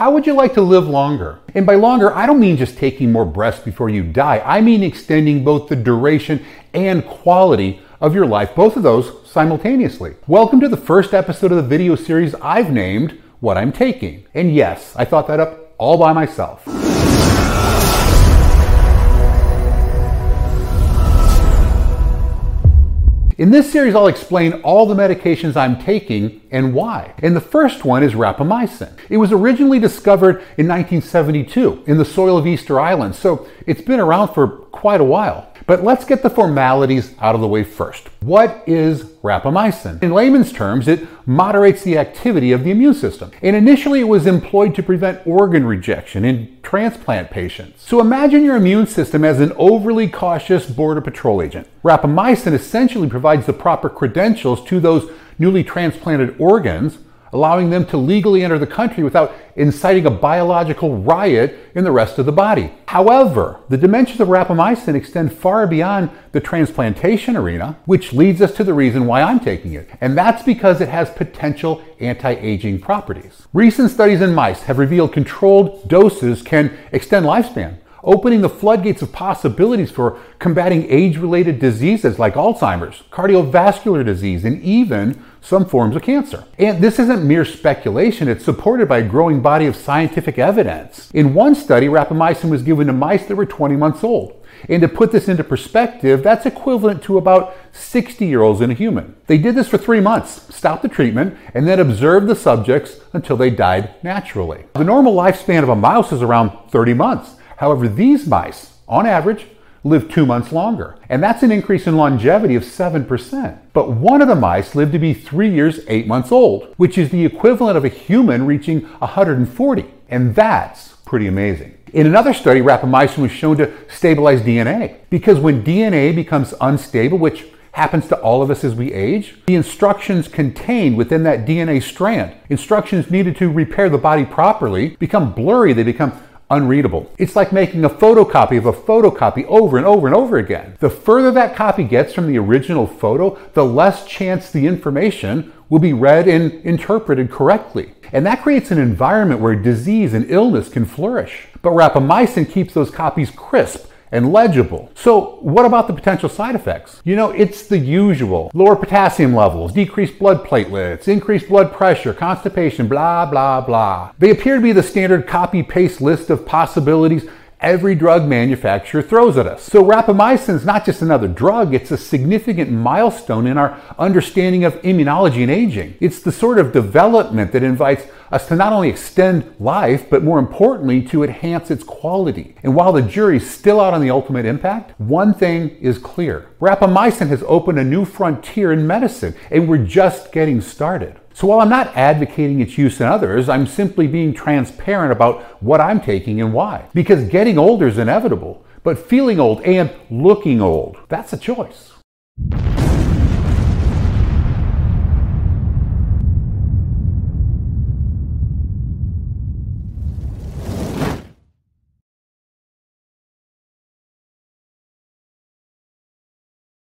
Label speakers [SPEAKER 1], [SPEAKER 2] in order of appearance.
[SPEAKER 1] How would you like to live longer? And by longer, I don't mean just taking more breaths before you die. I mean extending both the duration and quality of your life, both of those simultaneously. Welcome to the first episode of the video series I've named What I'm Taking. And yes, I thought that up all by myself. In this series, I'll explain all the medications I'm taking and why. And the first one is rapamycin. It was originally discovered in 1972 in the soil of Easter Island, so it's been around for quite a while. But let's get the formalities out of the way first. What is rapamycin? In layman's terms, it moderates the activity of the immune system. And initially, it was employed to prevent organ rejection in transplant patients. So imagine your immune system as an overly cautious Border Patrol agent. Rapamycin essentially provides the proper credentials to those newly transplanted organs allowing them to legally enter the country without inciting a biological riot in the rest of the body. However, the dimensions of rapamycin extend far beyond the transplantation arena, which leads us to the reason why I'm taking it. And that's because it has potential anti aging properties. Recent studies in mice have revealed controlled doses can extend lifespan opening the floodgates of possibilities for combating age related diseases like Alzheimer's, cardiovascular disease, and even some forms of cancer. And this isn't mere speculation, it's supported by a growing body of scientific evidence. In one study, rapamycin was given to mice that were 20 months old. And to put this into perspective, that's equivalent to about 60 year olds in a human. They did this for three months, stopped the treatment, and then observed the subjects until they died naturally. The normal lifespan of a mouse is around 30 months. However, these mice, on average, live two months longer. And that's an increase in longevity of 7%. But one of the mice lived to be three years, eight months old, which is the equivalent of a human reaching 140. And that's pretty amazing. In another study, rapamycin was shown to stabilize DNA. Because when DNA becomes unstable, which happens to all of us as we age, the instructions contained within that DNA strand, instructions needed to repair the body properly, become blurry, they become unreadable. It's like making a photocopy of a photocopy over and over and over again. The further that copy gets from the original photo, the less chance the information will be read and interpreted correctly. And that creates an environment where disease and illness can flourish. But rapamycin keeps those copies crisp and legible. So, what about the potential side effects? You know, it's the usual lower potassium levels, decreased blood platelets, increased blood pressure, constipation, blah, blah, blah. They appear to be the standard copy paste list of possibilities every drug manufacturer throws at us. So rapamycin is not just another drug, it's a significant milestone in our understanding of immunology and aging. It's the sort of development that invites us to not only extend life, but more importantly, to enhance its quality. And while the jury's still out on the ultimate impact, one thing is clear. Rapamycin has opened a new frontier in medicine, and we're just getting started. So while I'm not advocating its use in others, I'm simply being transparent about what I'm taking and why. Because getting older is inevitable, but feeling old and looking old, that's a choice.